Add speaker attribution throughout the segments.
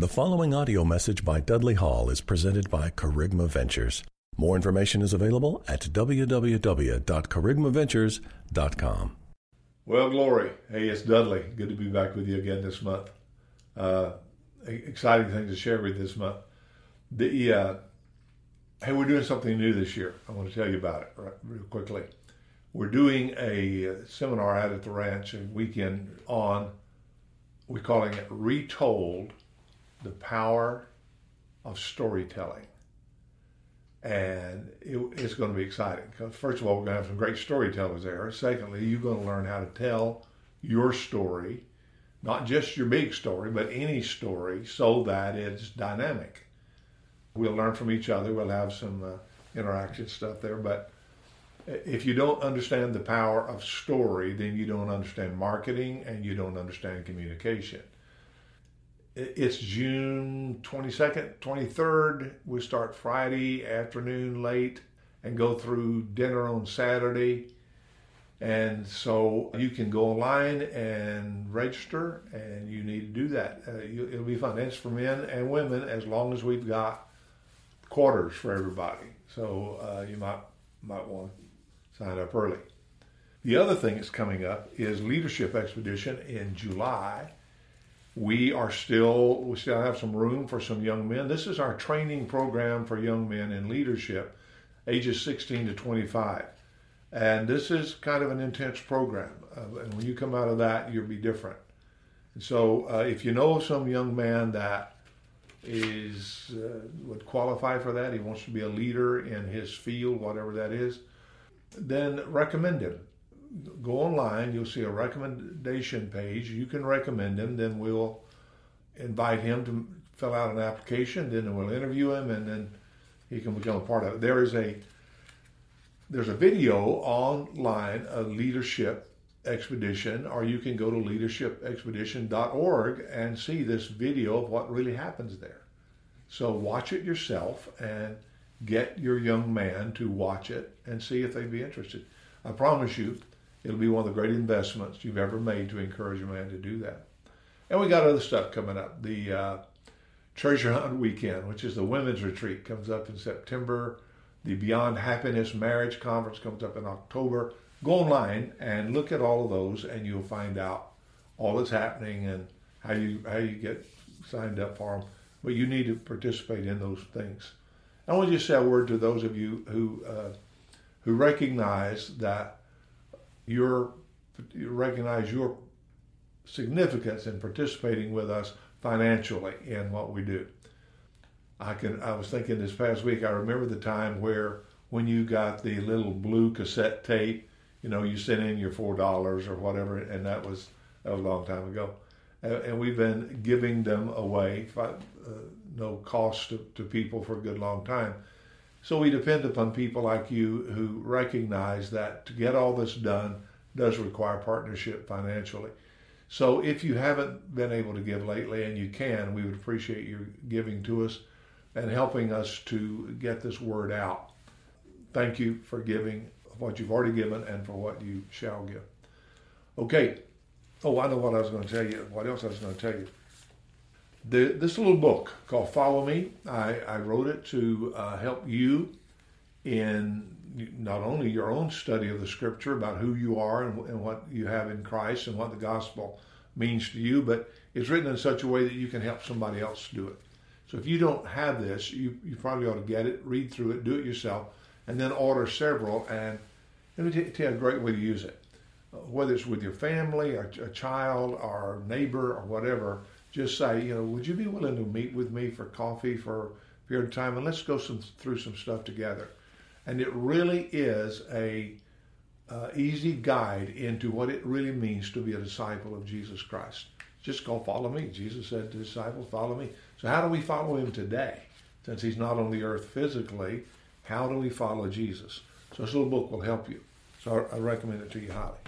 Speaker 1: The following audio message by Dudley Hall is presented by Kerygma Ventures. More information is available at www.kerygmaventures.com.
Speaker 2: Well, glory. Hey, it's Dudley. Good to be back with you again this month. Uh, exciting things to share with you this month. The uh, hey, we're doing something new this year. I want to tell you about it right, real quickly. We're doing a uh, seminar out at the ranch a weekend on. We're calling it Retold the power of storytelling. And it, it's going to be exciting because, first of all, we're going to have some great storytellers there. Secondly, you're going to learn how to tell your story, not just your big story, but any story, so that it's dynamic. We'll learn from each other. We'll have some uh, interaction stuff there. But if you don't understand the power of story, then you don't understand marketing and you don't understand communication it's June 22nd, 23rd. We start Friday afternoon late and go through dinner on Saturday. And so you can go online and register, and you need to do that. Uh, you, it'll be fun. It's for men and women as long as we've got quarters for everybody. So uh, you might might want to sign up early. The other thing that's coming up is Leadership Expedition in July we are still we still have some room for some young men. This is our training program for young men in leadership, ages 16 to 25, and this is kind of an intense program. Uh, and when you come out of that, you'll be different. And so, uh, if you know some young man that is uh, would qualify for that, he wants to be a leader in his field, whatever that is, then recommend him go online, you'll see a recommendation page. You can recommend him, then we'll invite him to fill out an application, then we'll interview him, and then he can become a part of it. There is a there's a video online, a leadership expedition, or you can go to leadershipexpedition.org and see this video of what really happens there. So watch it yourself and get your young man to watch it and see if they'd be interested. I promise you, It'll be one of the great investments you've ever made to encourage a man to do that. And we got other stuff coming up. The uh, Treasure Hunt Weekend, which is the women's retreat, comes up in September. The Beyond Happiness Marriage Conference comes up in October. Go online and look at all of those, and you'll find out all that's happening and how you how you get signed up for them. But you need to participate in those things. I want to just say a word to those of you who uh, who recognize that your you recognize your significance in participating with us financially in what we do. I can I was thinking this past week I remember the time where when you got the little blue cassette tape, you know, you sent in your four dollars or whatever, and that was that was a long time ago, and we've been giving them away, uh, no cost to, to people for a good long time. So we depend upon people like you who recognize that to get all this done does require partnership financially. So if you haven't been able to give lately and you can, we would appreciate your giving to us and helping us to get this word out. Thank you for giving what you've already given and for what you shall give. Okay. Oh, I know what I was going to tell you. What else I was going to tell you? The, this little book called Follow Me. I, I wrote it to uh, help you in not only your own study of the Scripture about who you are and, and what you have in Christ and what the gospel means to you, but it's written in such a way that you can help somebody else do it. So if you don't have this, you, you probably ought to get it, read through it, do it yourself, and then order several. And let me tell you a great way to use it. Whether it's with your family, or a child, or a neighbor, or whatever, just say, you know, would you be willing to meet with me for coffee for a period of time and let's go some, through some stuff together. And it really is a uh, easy guide into what it really means to be a disciple of Jesus Christ. Just go follow me. Jesus said to disciples, follow me. So how do we follow him today? Since he's not on the earth physically, how do we follow Jesus? So this little book will help you. So I, I recommend it to you highly.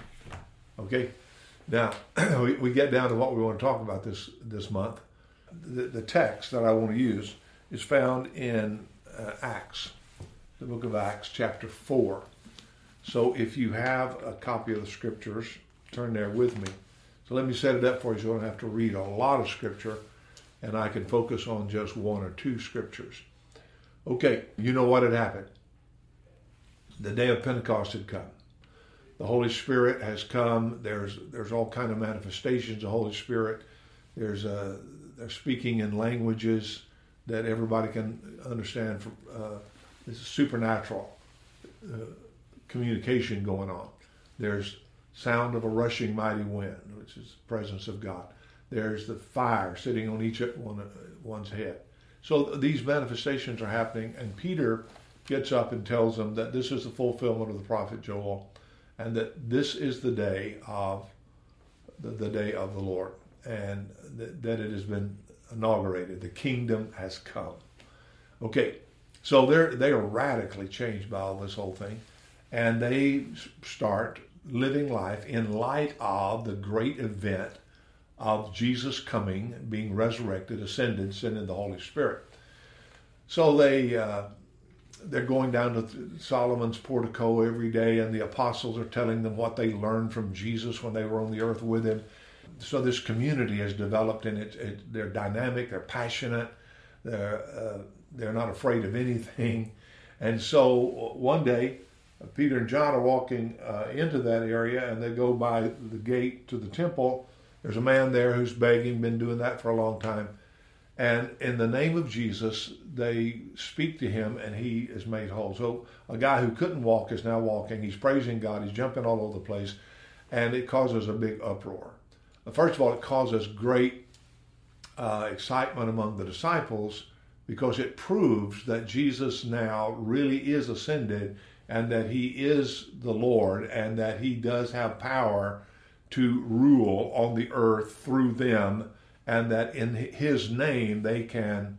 Speaker 2: Okay? Now, we, get down to what we want to talk about this, this month. The, the text that I want to use is found in uh, Acts, the book of Acts, chapter 4. So if you have a copy of the scriptures, turn there with me. So let me set it up for you so you don't have to read a lot of scripture. and I can focus on just one or two scriptures. Okay, you know what had happened. The day of Pentecost had come. The Holy Spirit has come. There's there's all kind of manifestations of the Holy Spirit. There's uh, they're speaking in languages that everybody can understand. From, uh, this is supernatural uh, communication going on. There's sound of a rushing mighty wind, which is the presence of God. There's the fire sitting on each one, one's head. So these manifestations are happening, and Peter gets up and tells them that this is the fulfillment of the prophet Joel, and that this is the day of the, the day of the Lord, and th- that it has been inaugurated. The kingdom has come. Okay, so they're they are radically changed by all this whole thing, and they start living life in light of the great event of Jesus coming, being resurrected, ascended, sending the Holy Spirit. So they uh, they're going down to Solomon's portico every day, and the apostles are telling them what they learned from Jesus when they were on the earth with him. So this community has developed, and it, it, they're dynamic, they're passionate, they're uh, they're not afraid of anything. And so one day, Peter and John are walking uh, into that area, and they go by the gate to the temple. There's a man there who's begging, been doing that for a long time. And in the name of Jesus, they speak to him, and he is made whole. So a guy who couldn't walk is now walking. He's praising God. He's jumping all over the place, and it causes a big uproar. First of all, it causes great uh, excitement among the disciples because it proves that Jesus now really is ascended and that he is the Lord and that he does have power to rule on the earth through them and that in his name they can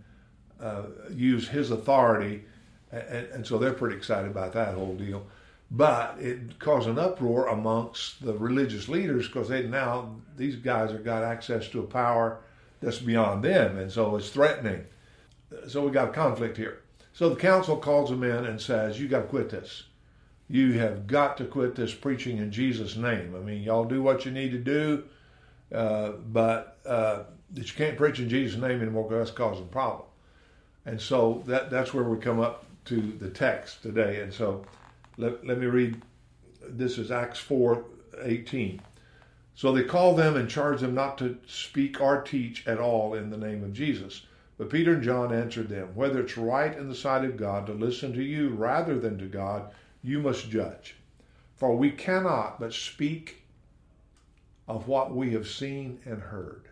Speaker 2: uh, use his authority. And, and, so they're pretty excited about that whole deal. But it caused an uproar amongst the religious leaders because they now, these guys have got access to a power that's beyond them. And so it's threatening. So we got a conflict here. So the council calls them in and says, You got to quit this. You have got to quit this preaching in Jesus' name. I mean, y'all do what you need to do, uh, but uh, you can't preach in Jesus' name anymore because that's causing problem. And so that, that's where we come up to the text today. And so let, let me read this is Acts 4 18. So they called them and charged them not to speak or teach at all in the name of Jesus. But Peter and John answered them, Whether it's right in the sight of God to listen to you rather than to God, you must judge. For we cannot but speak of what we have seen and heard.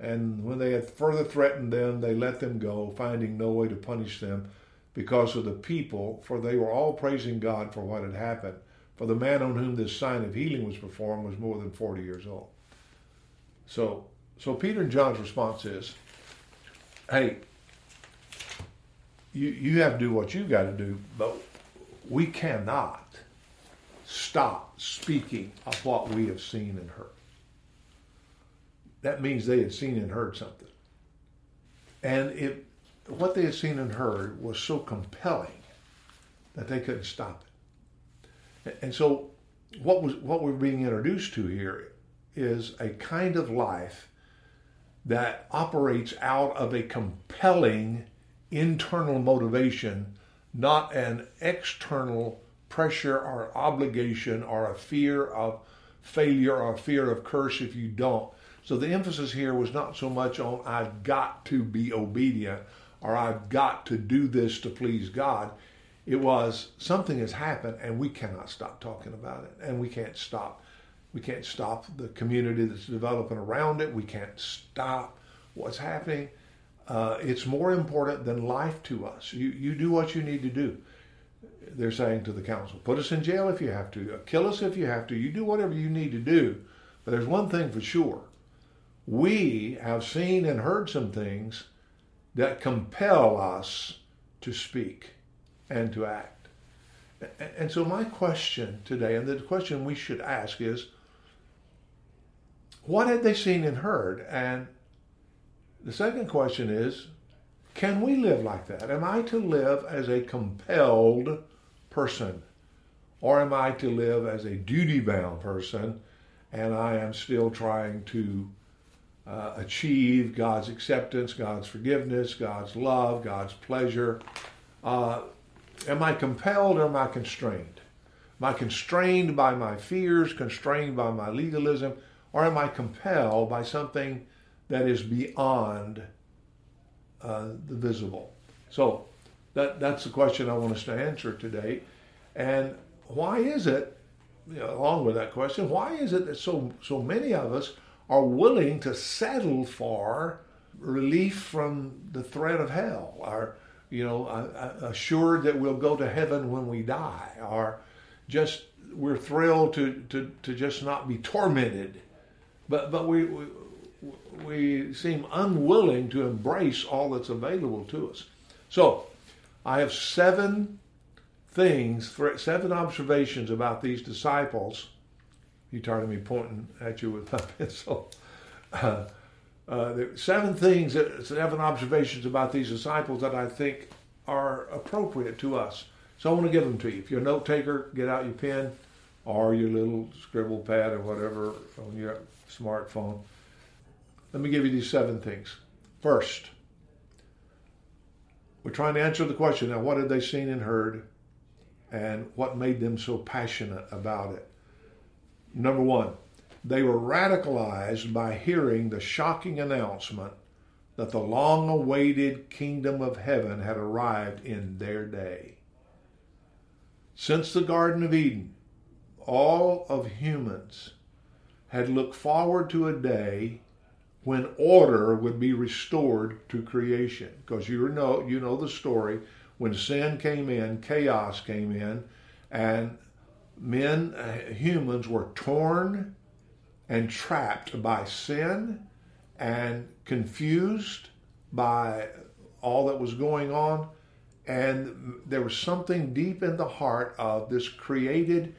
Speaker 2: And when they had further threatened them, they let them go, finding no way to punish them because of the people, for they were all praising God for what had happened. For the man on whom this sign of healing was performed was more than 40 years old. So, so Peter and John's response is, hey, you, you have to do what you got to do, but we cannot stop speaking of what we have seen and heard. That means they had seen and heard something. And it, what they had seen and heard was so compelling that they couldn't stop it. And so what was what we're being introduced to here is a kind of life that operates out of a compelling internal motivation, not an external pressure or obligation or a fear of failure or a fear of curse if you don't. So the emphasis here was not so much on I've got to be obedient or I've got to do this to please God. It was something has happened and we cannot stop talking about it and we can't stop we can't stop the community that's developing around it. We can't stop what's happening. Uh, it's more important than life to us. You, you do what you need to do. They're saying to the council, put us in jail if you have to, kill us if you have to. You do whatever you need to do. But there's one thing for sure. We have seen and heard some things that compel us to speak and to act. And so, my question today, and the question we should ask is what had they seen and heard? And the second question is can we live like that? Am I to live as a compelled person? Or am I to live as a duty bound person and I am still trying to uh, achieve God's acceptance, God's forgiveness, God's love, God's pleasure. Uh, am I compelled or am I constrained? Am I constrained by my fears, constrained by my legalism, or am I compelled by something that is beyond uh, the visible? So that, that's the question I want us to answer today. And why is it, you know, along with that question, why is it that so, so many of us are willing to settle for relief from the threat of hell, are you know assured that we'll go to heaven when we die, or just we're thrilled to, to, to just not be tormented, but but we, we we seem unwilling to embrace all that's available to us. So, I have seven things, seven observations about these disciples you tired of me pointing at you with my pencil. Uh, uh, there seven things, seven observations about these disciples that I think are appropriate to us. So I want to give them to you. If you're a note taker, get out your pen or your little scribble pad or whatever on your smartphone. Let me give you these seven things. First, we're trying to answer the question now, what had they seen and heard? And what made them so passionate about it? Number one, they were radicalized by hearing the shocking announcement that the long awaited kingdom of heaven had arrived in their day. Since the Garden of Eden, all of humans had looked forward to a day when order would be restored to creation. Because you know, you know the story. When sin came in, chaos came in, and men, uh, humans, were torn and trapped by sin and confused by all that was going on. And there was something deep in the heart of this created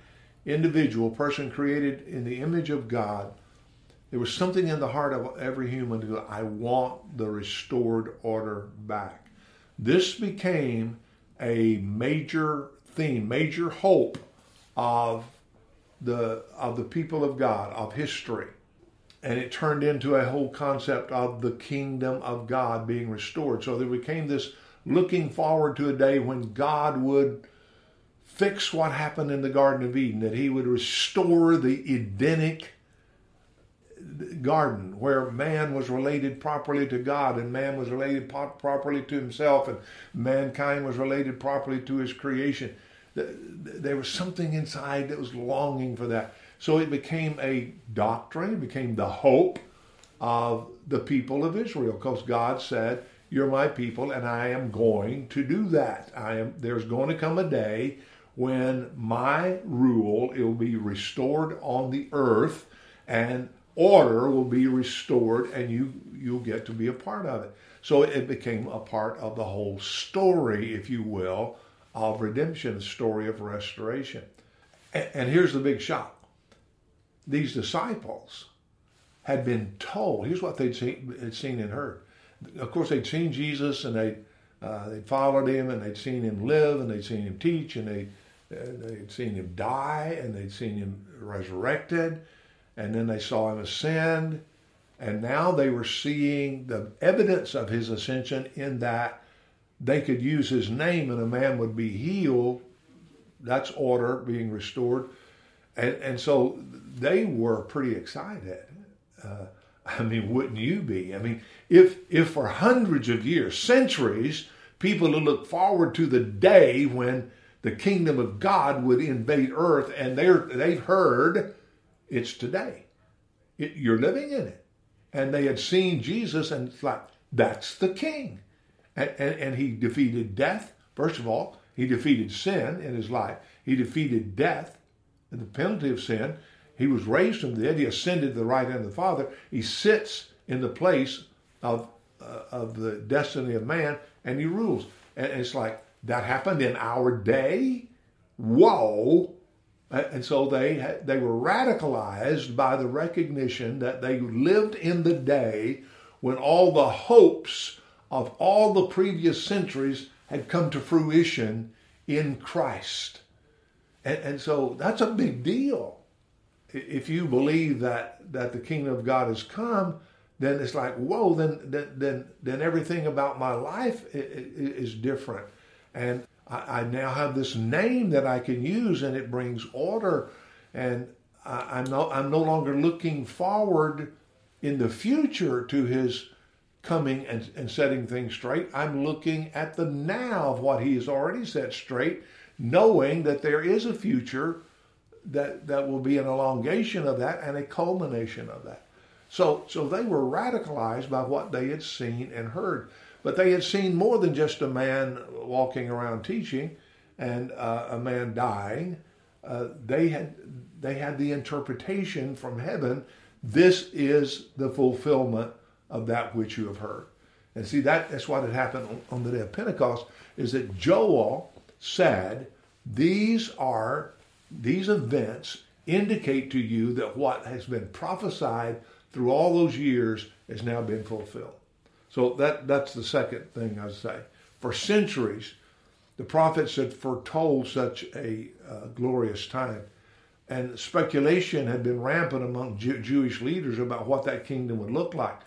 Speaker 2: individual, person created in the image of God. There was something in the heart of every human to go, I want the restored order back. This became a major theme, major hope of the of the people of God, of history. And it turned into a whole concept of the kingdom of God being restored. So there became this looking forward to a day when God would fix what happened in the Garden of Eden, that he would restore the Edenic garden where man was related properly to God and man was related properly to himself and mankind was related properly to his creation there was something inside that was longing for that. So it became a doctrine, it became the hope of the people of Israel, because God said, You're my people, and I am going to do that. I am there's going to come a day when my rule will be restored on the earth and order will be restored and you you'll get to be a part of it. So it became a part of the whole story, if you will, of redemption, a story of restoration. And here's the big shock these disciples had been told, here's what they'd seen, had seen and heard. Of course, they'd seen Jesus and they uh, they'd followed him and they'd seen him live and they'd seen him teach and they uh, they'd seen him die and they'd seen him resurrected and then they saw him ascend and now they were seeing the evidence of his ascension in that they could use his name and a man would be healed. That's order being restored. And, and so they were pretty excited. Uh, I mean, wouldn't you be? I mean, if, if for hundreds of years, centuries, people had looked forward to the day when the kingdom of God would invade earth and they're, they've heard it's today. It, you're living in it. And they had seen Jesus and it's like, that's the king. And, and, and he defeated death. First of all, he defeated sin in his life. He defeated death and the penalty of sin. He was raised from the dead. He ascended to the right hand of the Father. He sits in the place of, uh, of the destiny of man and he rules. And it's like, that happened in our day? Whoa! And so they, they were radicalized by the recognition that they lived in the day when all the hopes of all the previous centuries had come to fruition in Christ. And, and so that's a big deal. If you believe that, that the kingdom of God has come, then it's like, whoa, then then then, then everything about my life is different, and I, I now have this name that I can use, and it brings order, and I, I'm no I'm no longer looking forward in the future to His coming and, and setting things straight. I'm looking at the now of what He has already set straight, knowing that there is a future that that will be an elongation of that and a culmination of that. So, so they were radicalized by what they had seen and heard. But they had seen more than just a man walking around teaching and uh, a man dying. Uh, they had they had the interpretation from heaven. This is the fulfillment of that which you have heard. And see that that's what had happened on, on the day of Pentecost is that Joel said, "These are these events indicate to you that what has been prophesied through all those years has now been fulfilled. So that, that's the second thing I say. For centuries, the prophets had foretold such a uh, glorious time. And speculation had been rampant among Jew- Jewish leaders about what that kingdom would look like.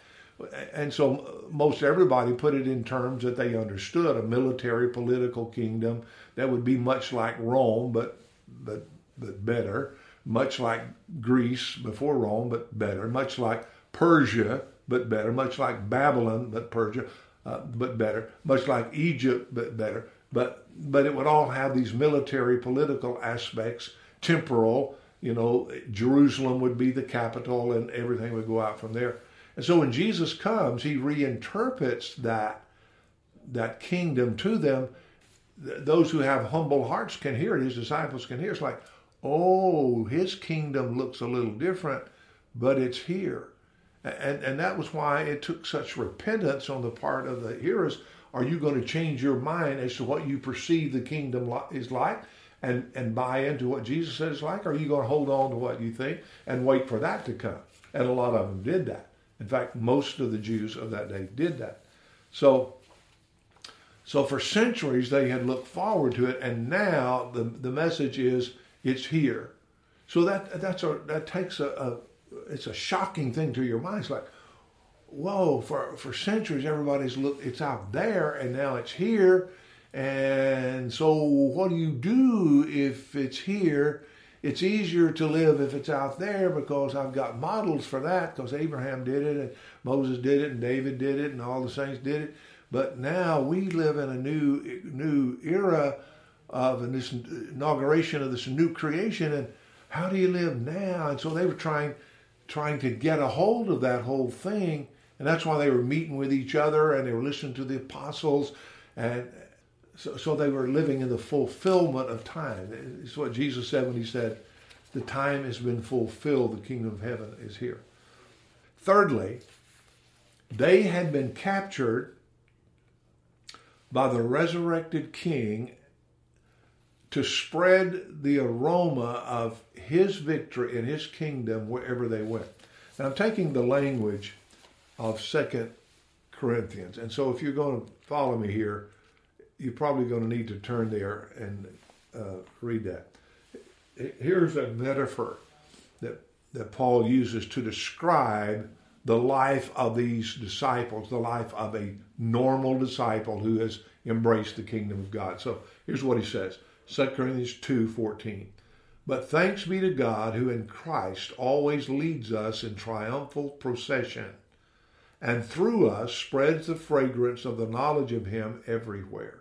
Speaker 2: And so most everybody put it in terms that they understood a military political kingdom that would be much like Rome, but, but, but better much like Greece before Rome, but better, much like Persia, but better, much like Babylon, but Persia, uh, but better, much like Egypt, but better. But but it would all have these military, political aspects, temporal. You know, Jerusalem would be the capital, and everything would go out from there. And so when Jesus comes, he reinterprets that that kingdom to them. Those who have humble hearts can hear it. His disciples can hear. It's like, oh, his kingdom looks a little different, but it's here. And, and that was why it took such repentance on the part of the hearers. Are you going to change your mind as to what you perceive the kingdom is like and, and buy into what Jesus says like? Or are you going to hold on to what you think and wait for that to come? And a lot of them did that. In fact, most of the Jews of that day did that. So, so for centuries they had looked forward to it, and now the, the message is it's here. So that that's a that takes a, a it's a shocking thing to your mind. It's like, whoa, for for centuries everybody's looked it's out there and now it's here. And so what do you do if it's here? It's easier to live if it's out there because I've got models for that because Abraham did it and Moses did it and David did it and all the saints did it. But now we live in a new new era of this inauguration of this new creation and how do you live now and so they were trying trying to get a hold of that whole thing and that's why they were meeting with each other and they were listening to the apostles and so, so they were living in the fulfillment of time it's what jesus said when he said the time has been fulfilled the kingdom of heaven is here thirdly they had been captured by the resurrected king to spread the aroma of his victory in his kingdom wherever they went. Now I'm taking the language of Second Corinthians. And so if you're going to follow me here, you're probably going to need to turn there and uh, read that. Here's a metaphor that, that Paul uses to describe the life of these disciples, the life of a normal disciple who has embraced the kingdom of God. So here's what he says 2 Corinthians 2:14. But thanks be to God who in Christ always leads us in triumphal procession and through us spreads the fragrance of the knowledge of him everywhere.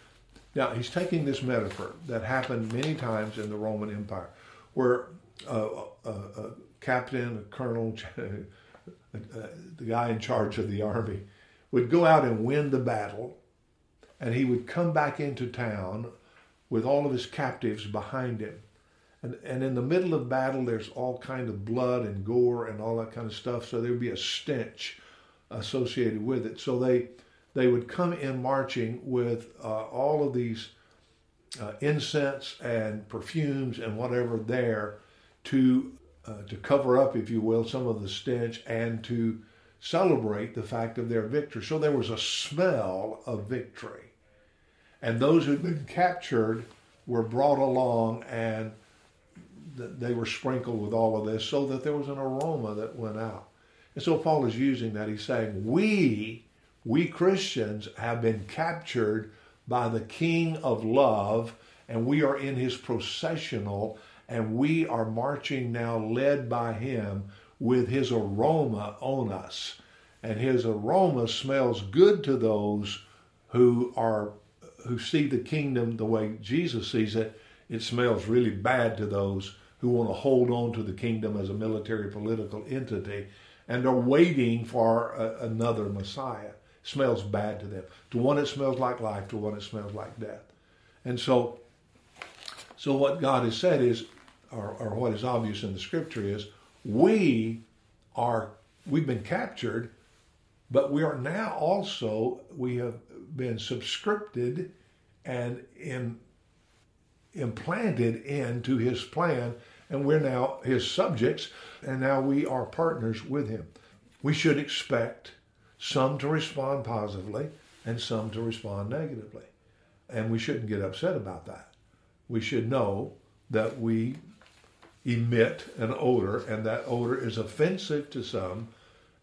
Speaker 2: Now, he's taking this metaphor that happened many times in the Roman Empire, where a, a, a captain, a colonel, uh, the guy in charge of the army, would go out and win the battle, and he would come back into town with all of his captives behind him. And, and in the middle of battle there's all kind of blood and gore and all that kind of stuff so there would be a stench associated with it. So they they would come in marching with uh, all of these uh, incense and perfumes and whatever there to uh, to cover up, if you will, some of the stench and to celebrate the fact of their victory. So there was a smell of victory, and those who'd been captured were brought along and they were sprinkled with all of this so that there was an aroma that went out. And so Paul is using that. He's saying, We, we Christians, have been captured by the King of love, and we are in his processional, and we are marching now led by him with his aroma on us. And his aroma smells good to those who are who see the kingdom the way Jesus sees it. It smells really bad to those who want to hold on to the kingdom as a military political entity and are waiting for a, another Messiah. Smells bad to them. To one it smells like life, to one it smells like death. And so, so what God has said is, or, or what is obvious in the scripture is, we are we've been captured, but we are now also we have been subscripted and in, implanted into His plan and we're now his subjects, and now we are partners with him. We should expect some to respond positively and some to respond negatively. And we shouldn't get upset about that. We should know that we emit an odor, and that odor is offensive to some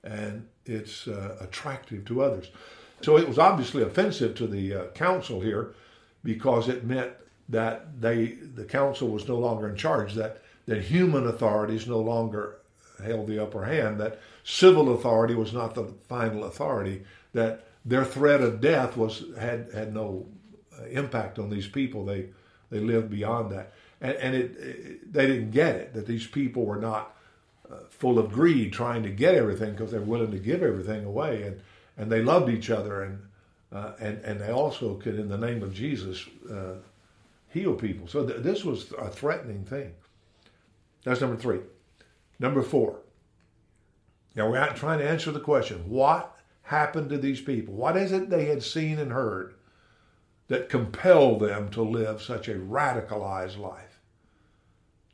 Speaker 2: and it's uh, attractive to others. So it was obviously offensive to the uh, council here because it meant that they the council was no longer in charge that that human authorities no longer held the upper hand, that civil authority was not the final authority, that their threat of death was had had no uh, impact on these people. They they lived beyond that, and, and it, it, they didn't get it that these people were not uh, full of greed, trying to get everything because they're willing to give everything away, and and they loved each other, and uh, and and they also could, in the name of Jesus, uh, heal people. So th- this was a threatening thing. That's number three. Number four. Now we're trying to answer the question what happened to these people? What is it they had seen and heard that compelled them to live such a radicalized life?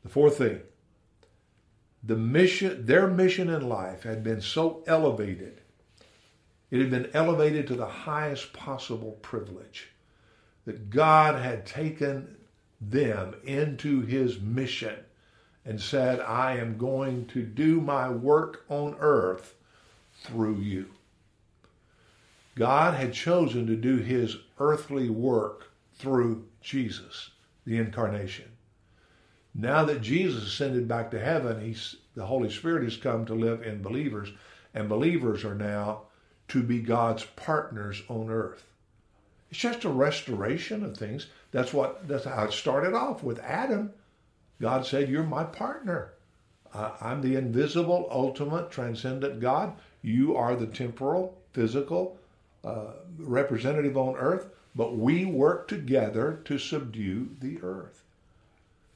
Speaker 2: The fourth thing the mission, their mission in life had been so elevated, it had been elevated to the highest possible privilege that God had taken them into his mission and said, I am going to do my work on earth through you. God had chosen to do his earthly work through Jesus, the incarnation. Now that Jesus ascended back to heaven, he's, the Holy Spirit has come to live in believers, and believers are now to be God's partners on earth. It's just a restoration of things. That's what that's how it started off with Adam God said, You're my partner. Uh, I'm the invisible, ultimate, transcendent God. You are the temporal, physical uh, representative on earth, but we work together to subdue the earth.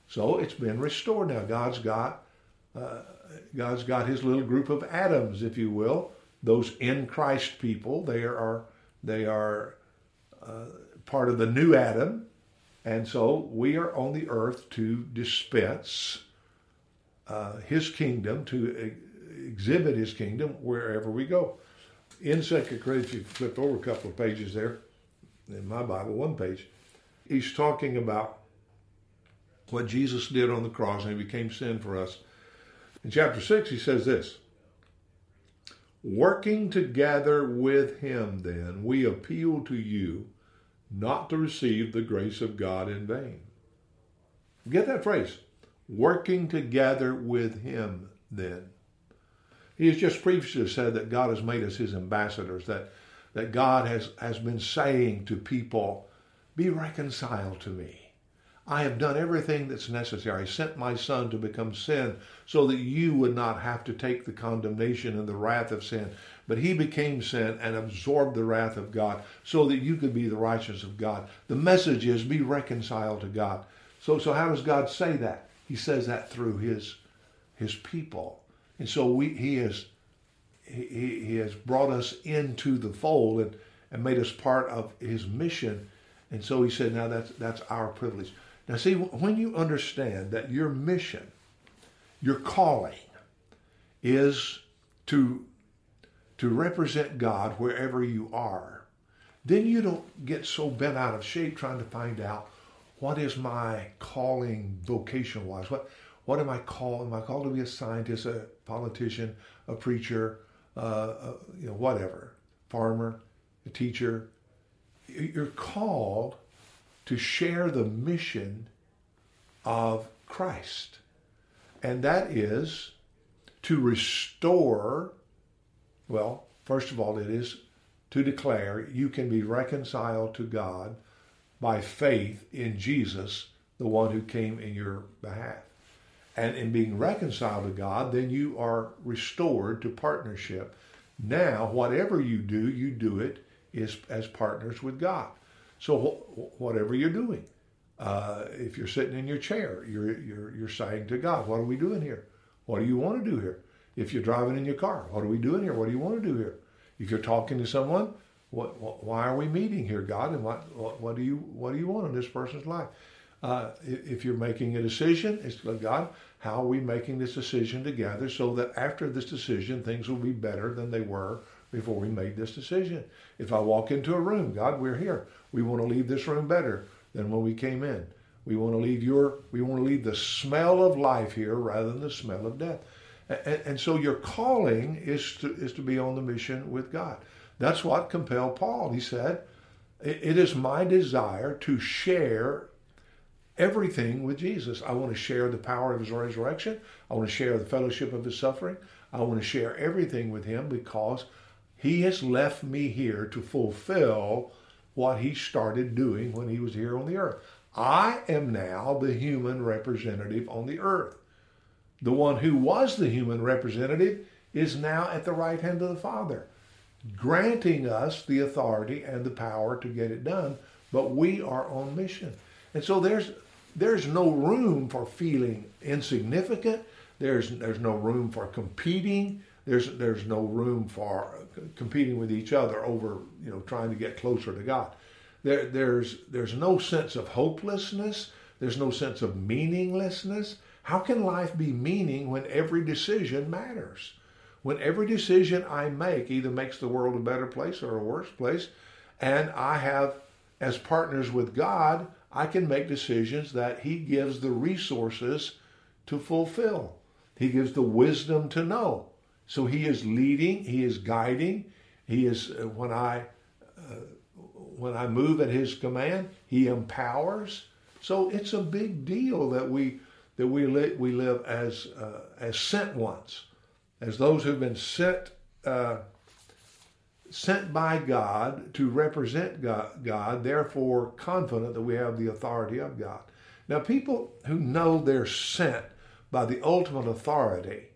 Speaker 2: So it's been restored now. God's got uh, God's got His little group of Adams, if you will, those in Christ people. They are they are uh, part of the new Adam, and so we are on the earth to dispense uh, his kingdom, to e- exhibit his kingdom wherever we go. In Second Corinthians, you flip over a couple of pages there, in my Bible, one page, he's talking about what Jesus did on the cross and he became sin for us. In chapter 6, he says this Working together with him, then, we appeal to you not to receive the grace of God in vain. Get that phrase. Working together with Him, then. He has just previously said that God has made us His ambassadors, that, that God has, has been saying to people, Be reconciled to me. I have done everything that's necessary. I sent my son to become sin so that you would not have to take the condemnation and the wrath of sin. But he became sin and absorbed the wrath of God so that you could be the righteousness of God. The message is be reconciled to God. So, so how does God say that? He says that through his, his people. And so we, he, has, he, he has brought us into the fold. And, and made us part of his mission. And so he said, now that's, that's our privilege. Now, see, when you understand that your mission, your calling, is to, to represent God wherever you are, then you don't get so bent out of shape trying to find out what is my calling vocation wise. What what am I called? Am I called to be a scientist, a politician, a preacher, uh, a, you know, whatever, farmer, a teacher? You're called to share the mission of Christ, and that is to restore. Well, first of all, it is to declare you can be reconciled to God by faith in Jesus, the one who came in your behalf. And in being reconciled to God, then you are restored to partnership. Now, whatever you do, you do it is as partners with God. So wh- whatever you're doing, uh, if you're sitting in your chair, you're, you're, you're saying to God, what are we doing here? What do you want to do here? If you're driving in your car, what are we doing here? What do you want to do here? If you're talking to someone, what, what, why are we meeting here, God? And what, what, what, do you what do you want in this person's life? Uh, if you're making a decision, it's like God. How are we making this decision together so that after this decision, things will be better than they were before we made this decision? If I walk into a room, God, we're here. We want to leave this room better than when we came in. We want to leave your. We want to leave the smell of life here rather than the smell of death. And, and so your calling is to is to be on the mission with God. That's what compelled Paul. He said, It is my desire to share everything with Jesus. I want to share the power of his resurrection. I want to share the fellowship of his suffering. I want to share everything with him because he has left me here to fulfill what he started doing when he was here on the earth. I am now the human representative on the earth. The one who was the human representative is now at the right hand of the Father granting us the authority and the power to get it done, but we are on mission. And so there's there's no room for feeling insignificant. There's there's no room for competing. There's there's no room for competing with each other over you know trying to get closer to God. There there's there's no sense of hopelessness. There's no sense of meaninglessness. How can life be meaning when every decision matters? when every decision I make either makes the world a better place or a worse place, and I have, as partners with God, I can make decisions that He gives the resources to fulfill. He gives the wisdom to know. So He is leading, He is guiding. He is uh, when I uh, when I move at His command, He empowers. So it's a big deal that we that we li- we live as uh, as sent ones as those who've been sent uh, sent by God to represent God, God, therefore confident that we have the authority of God. Now, people who know they're sent by the ultimate authority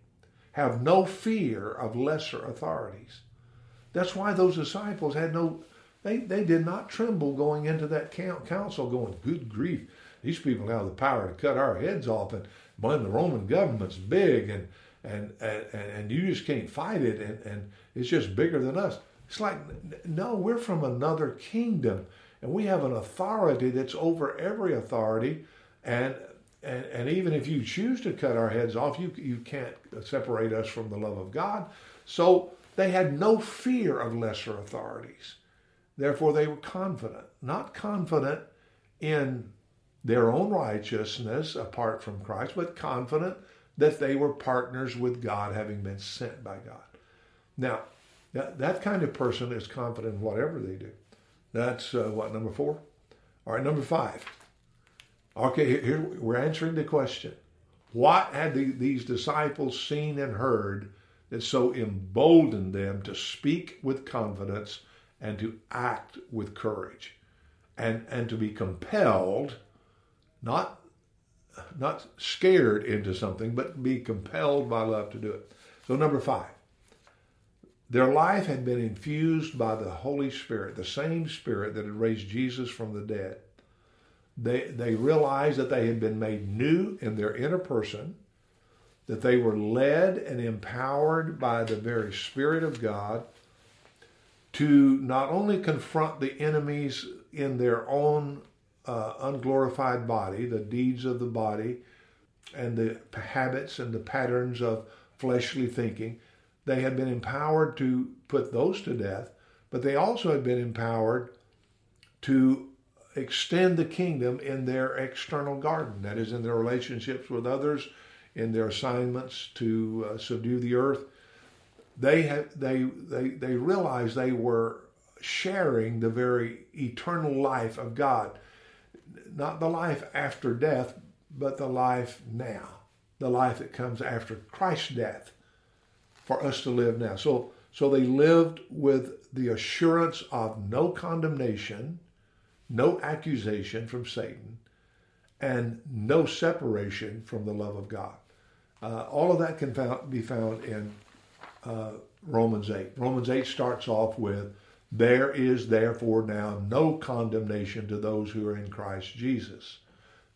Speaker 2: have no fear of lesser authorities. That's why those disciples had no, they, they did not tremble going into that council, going, Good grief, these people have the power to cut our heads off, and when the Roman government's big, and and, and, and you just can't fight it and, and it's just bigger than us. It's like, no, we're from another kingdom and we have an authority that's over every authority. And, and, and even if you choose to cut our heads off, you, you can't separate us from the love of God. So they had no fear of lesser authorities. Therefore, they were confident, not confident in their own righteousness apart from Christ, but confident that they were partners with God, having been sent by God. Now, that, that kind of person is confident in whatever they do. That's uh, what, number four? All right, number five. Okay, here we're answering the question. What had the, these disciples seen and heard that so emboldened them to speak with confidence and to act with courage and, and to be compelled, not not scared into something, but be compelled by love to do it. So, number five, their life had been infused by the Holy Spirit, the same Spirit that had raised Jesus from the dead. They, they realized that they had been made new in their inner person, that they were led and empowered by the very Spirit of God to not only confront the enemies in their own uh, unglorified body, the deeds of the body, and the habits and the patterns of fleshly thinking, they had been empowered to put those to death, but they also had been empowered to extend the kingdom in their external garden, that is, in their relationships with others, in their assignments to uh, subdue the earth. They, have, they, they, they realized they were sharing the very eternal life of God. Not the life after death, but the life now, the life that comes after Christ's death for us to live now. So, so they lived with the assurance of no condemnation no accusation from Satan, and no separation from the love of God. Uh, all of that can found, be found in uh, Romans 8. Romans 8 starts off with, There is therefore now no condemnation to those who are in Christ Jesus.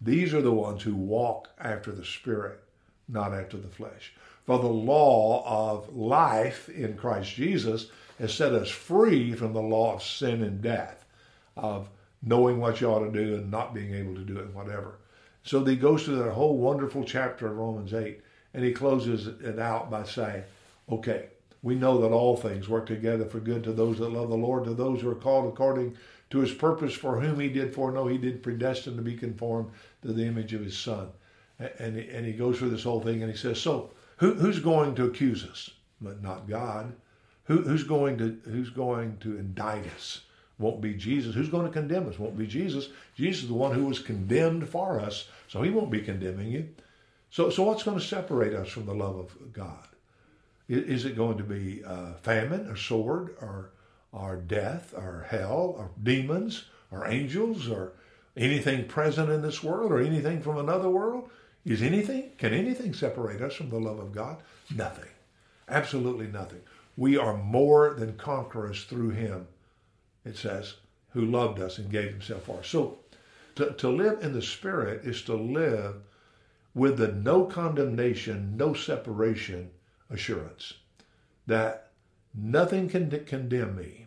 Speaker 2: These are the ones who walk after the Spirit, not after the flesh. For the law of life in Christ Jesus has set us free from the law of sin and death, of knowing what you ought to do and not being able to do it, whatever. So he goes through that whole wonderful chapter of Romans 8, and he closes it out by saying, okay, we know that all things work together for good to those that love the Lord, to those who are called according to his purpose, for whom he did foreknow, he did predestine to be conformed to the image of his Son. And, and he goes through this whole thing, and he says, so who, who's going to accuse us? But not God. Who, who's going to who's going to indict us? Won't be Jesus. Who's going to condemn us? Won't be Jesus. Jesus is the one who was condemned for us, so he won't be condemning you. So, so what's going to separate us from the love of God? Is it going to be uh, famine or sword or, or death or hell or demons or angels or anything present in this world or anything from another world? Is anything, can anything separate us from the love of God? Nothing. Absolutely nothing. We are more than conquerors through him it says, who loved us and gave himself for us. So to, to live in the Spirit is to live with the no condemnation, no separation assurance that nothing can condemn me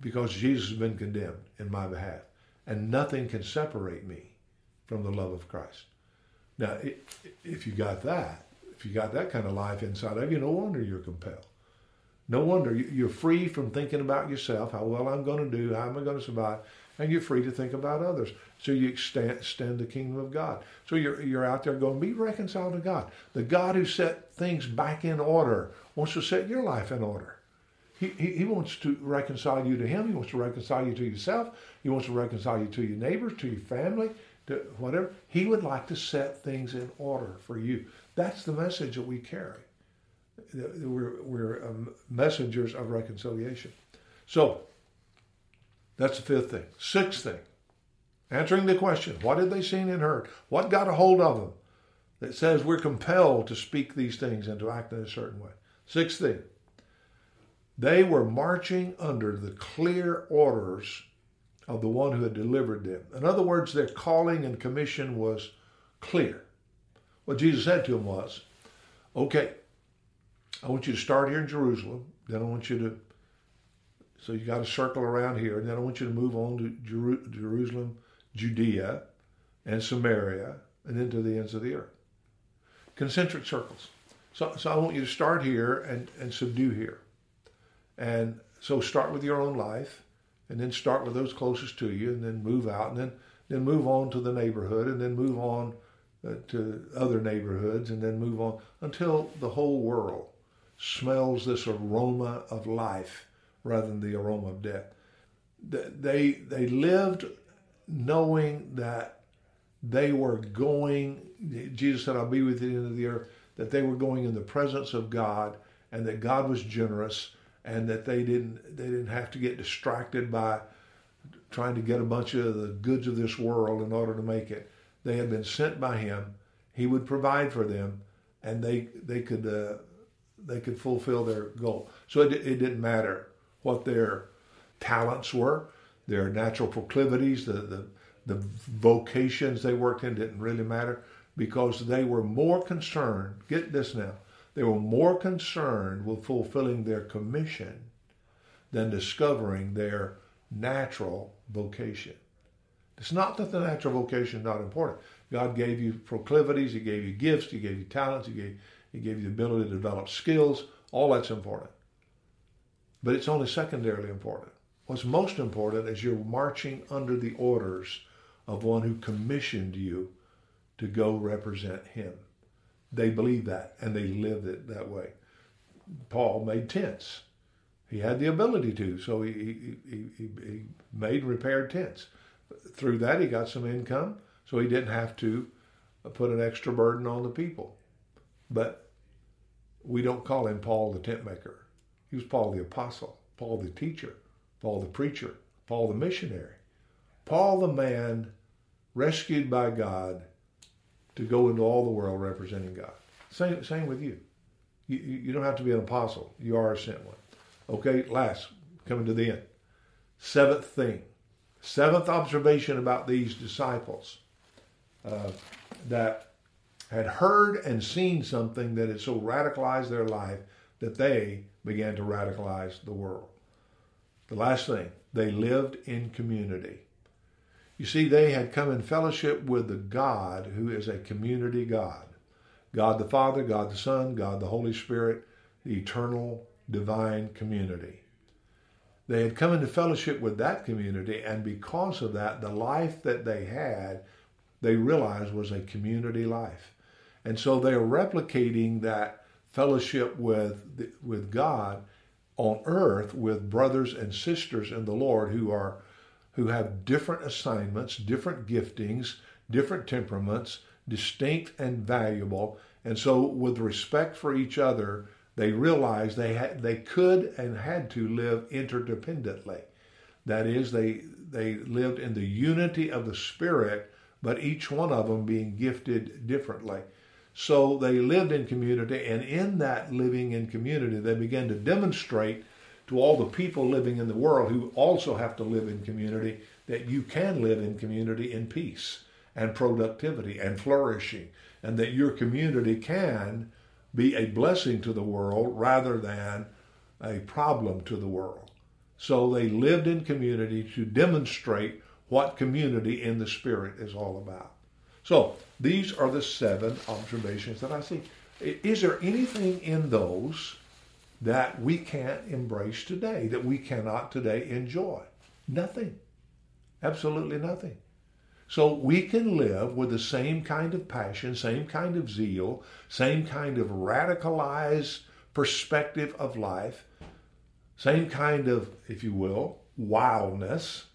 Speaker 2: because Jesus has been condemned in my behalf, and nothing can separate me from the love of Christ. Now, if you got that, if you got that kind of life inside of you, no wonder you're compelled. No wonder you're free from thinking about yourself, how well I'm going to do, how am I going to survive, and you're free to think about others. So you extend, extend the kingdom of God. So you're, you're out there going, be reconciled to God. The God who set things back in order wants to set your life in order. He, he, he wants to reconcile you to Him. He wants to reconcile you to yourself. He wants to reconcile you to your neighbors, to your family, to whatever. He would like to set things in order for you. That's the message that we carry we're, we're um, messengers of reconciliation. So, that's the fifth thing. Sixth thing, answering the question what did they see and heard? What got a hold of them that says we're compelled to speak these things and to act in a certain way? Sixth thing, they were marching under the clear orders of the one who had delivered them. In other words, their calling and commission was clear. What Jesus said to them was, okay, I want you to start here in Jerusalem. Then I want you to, so you got to circle around here. And then I want you to move on to Jeru- Jerusalem, Judea, and Samaria, and then to the ends of the earth. Concentric circles. So, so I want you to start here and, and subdue here. And so start with your own life, and then start with those closest to you, and then move out, and then, then move on to the neighborhood, and then move on uh, to other neighborhoods, and then move on until the whole world smells this aroma of life rather than the aroma of death. They, they lived knowing that they were going, Jesus said, I'll be with you to the end of the earth, that they were going in the presence of God and that God was generous and that they didn't, they didn't have to get distracted by trying to get a bunch of the goods of this world in order to make it. They had been sent by Him. He would provide for them, and they they could uh, they could fulfill their goal. So it, it didn't matter what their talents were, their natural proclivities, the, the, the vocations they worked in didn't really matter because they were more concerned, get this now, they were more concerned with fulfilling their commission than discovering their natural vocation. It's not that the natural vocation is not important. God gave you proclivities, He gave you gifts, He gave you talents, He gave, he gave you the ability to develop skills. All that's important. But it's only secondarily important. What's most important is you're marching under the orders of one who commissioned you to go represent Him. They believe that and they lived it that way. Paul made tents. He had the ability to, so he, he, he, he made and repaired tents. Through that, he got some income, so he didn't have to put an extra burden on the people. But we don't call him Paul the tent maker. He was Paul the apostle, Paul the teacher, Paul the preacher, Paul the missionary, Paul the man rescued by God to go into all the world representing God. Same, same with you. you. You don't have to be an apostle. You are a sent one. Okay, last, coming to the end. Seventh thing, seventh observation about these disciples uh, that had heard and seen something that had so radicalized their life that they began to radicalize the world. The last thing, they lived in community. You see, they had come in fellowship with the God who is a community God God the Father, God the Son, God the Holy Spirit, the eternal divine community. They had come into fellowship with that community, and because of that, the life that they had, they realized was a community life. And so they are replicating that fellowship with, with God on earth with brothers and sisters in the Lord who are who have different assignments, different giftings, different temperaments, distinct and valuable. And so with respect for each other, they realized they had they could and had to live interdependently. That is, they they lived in the unity of the Spirit, but each one of them being gifted differently. So they lived in community, and in that living in community, they began to demonstrate to all the people living in the world who also have to live in community that you can live in community in peace and productivity and flourishing, and that your community can be a blessing to the world rather than a problem to the world. So they lived in community to demonstrate what community in the Spirit is all about. So these are the seven observations that I see. Is there anything in those that we can't embrace today, that we cannot today enjoy? Nothing. Absolutely nothing. So we can live with the same kind of passion, same kind of zeal, same kind of radicalized perspective of life, same kind of, if you will, wildness,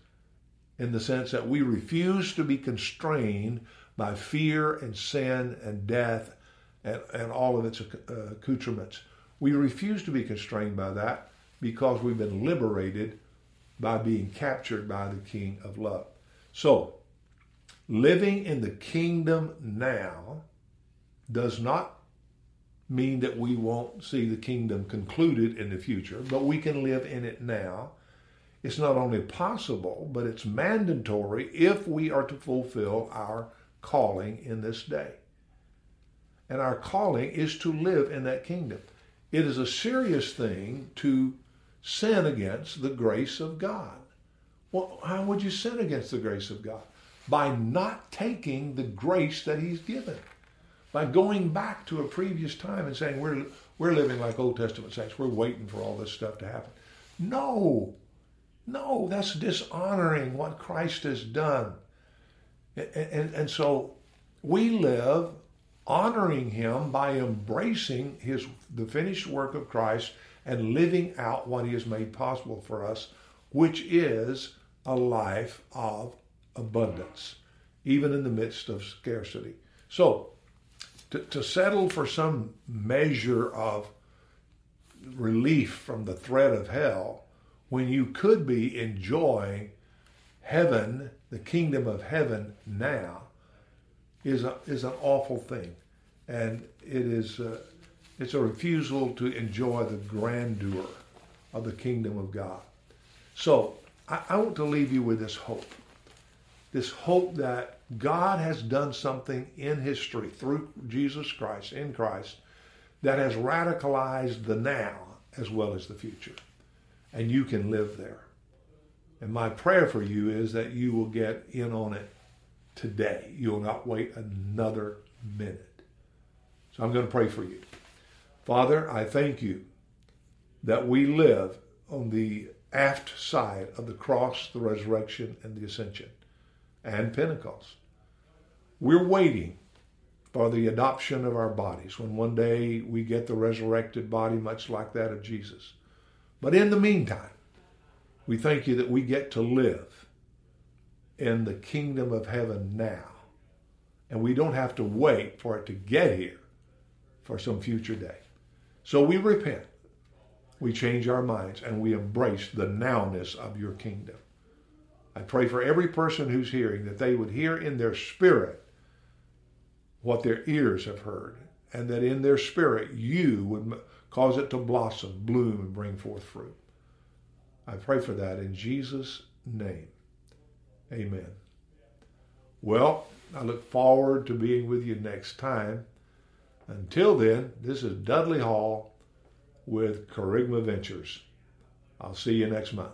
Speaker 2: in the sense that we refuse to be constrained by fear and sin and death and, and all of its uh, accoutrements. We refuse to be constrained by that because we've been liberated by being captured by the King of Love. So, living in the kingdom now does not mean that we won't see the kingdom concluded in the future, but we can live in it now. It's not only possible, but it's mandatory if we are to fulfill our calling in this day. And our calling is to live in that kingdom. It is a serious thing to sin against the grace of God. Well, how would you sin against the grace of God? By not taking the grace that He's given. By going back to a previous time and saying, we're, we're living like Old Testament saints. We're waiting for all this stuff to happen. No, no, that's dishonoring what Christ has done. And, and, so we live honoring him by embracing his the finished work of Christ and living out what he has made possible for us, which is a life of abundance, even in the midst of scarcity. So, to, to settle for some measure of relief from the threat of hell when you could be enjoying heaven the kingdom of heaven now is a, is an awful thing, and it is uh, it's a refusal to enjoy the grandeur of the kingdom of God. So I, I want to leave you with this hope, this hope that God has done something in history through Jesus Christ in Christ that has radicalized the now as well as the future. and you can live there. And my prayer for you is that you will get in on it today. You'll not wait another minute. So I'm going to pray for you. Father, I thank you that we live on the aft side of the cross, the resurrection, and the ascension, and Pentecost. We're waiting for the adoption of our bodies when one day we get the resurrected body, much like that of Jesus. But in the meantime, we thank you that we get to live in the kingdom of heaven now. And we don't have to wait for it to get here for some future day. So we repent, we change our minds, and we embrace the nowness of your kingdom. I pray for every person who's hearing that they would hear in their spirit what their ears have heard, and that in their spirit you would cause it to blossom, bloom, and bring forth fruit. I pray for that in Jesus' name. Amen. Well, I look forward to being with you next time. Until then, this is Dudley Hall with Kerygma Ventures. I'll see you next month.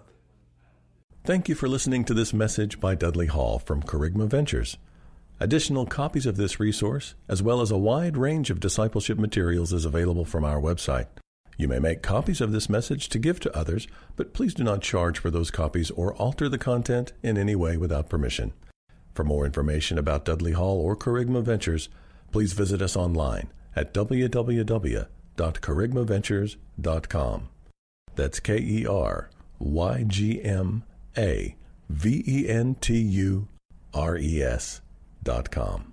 Speaker 1: Thank you for listening to this message by Dudley Hall from Kerygma Ventures. Additional copies of this resource, as well as a wide range of discipleship materials, is available from our website. You may make copies of this message to give to others, but please do not charge for those copies or alter the content in any way without permission. For more information about Dudley Hall or Kerygma Ventures, please visit us online at www.kerygmaventures.com. That's K E R Y G M A V E N T U R E S dot com.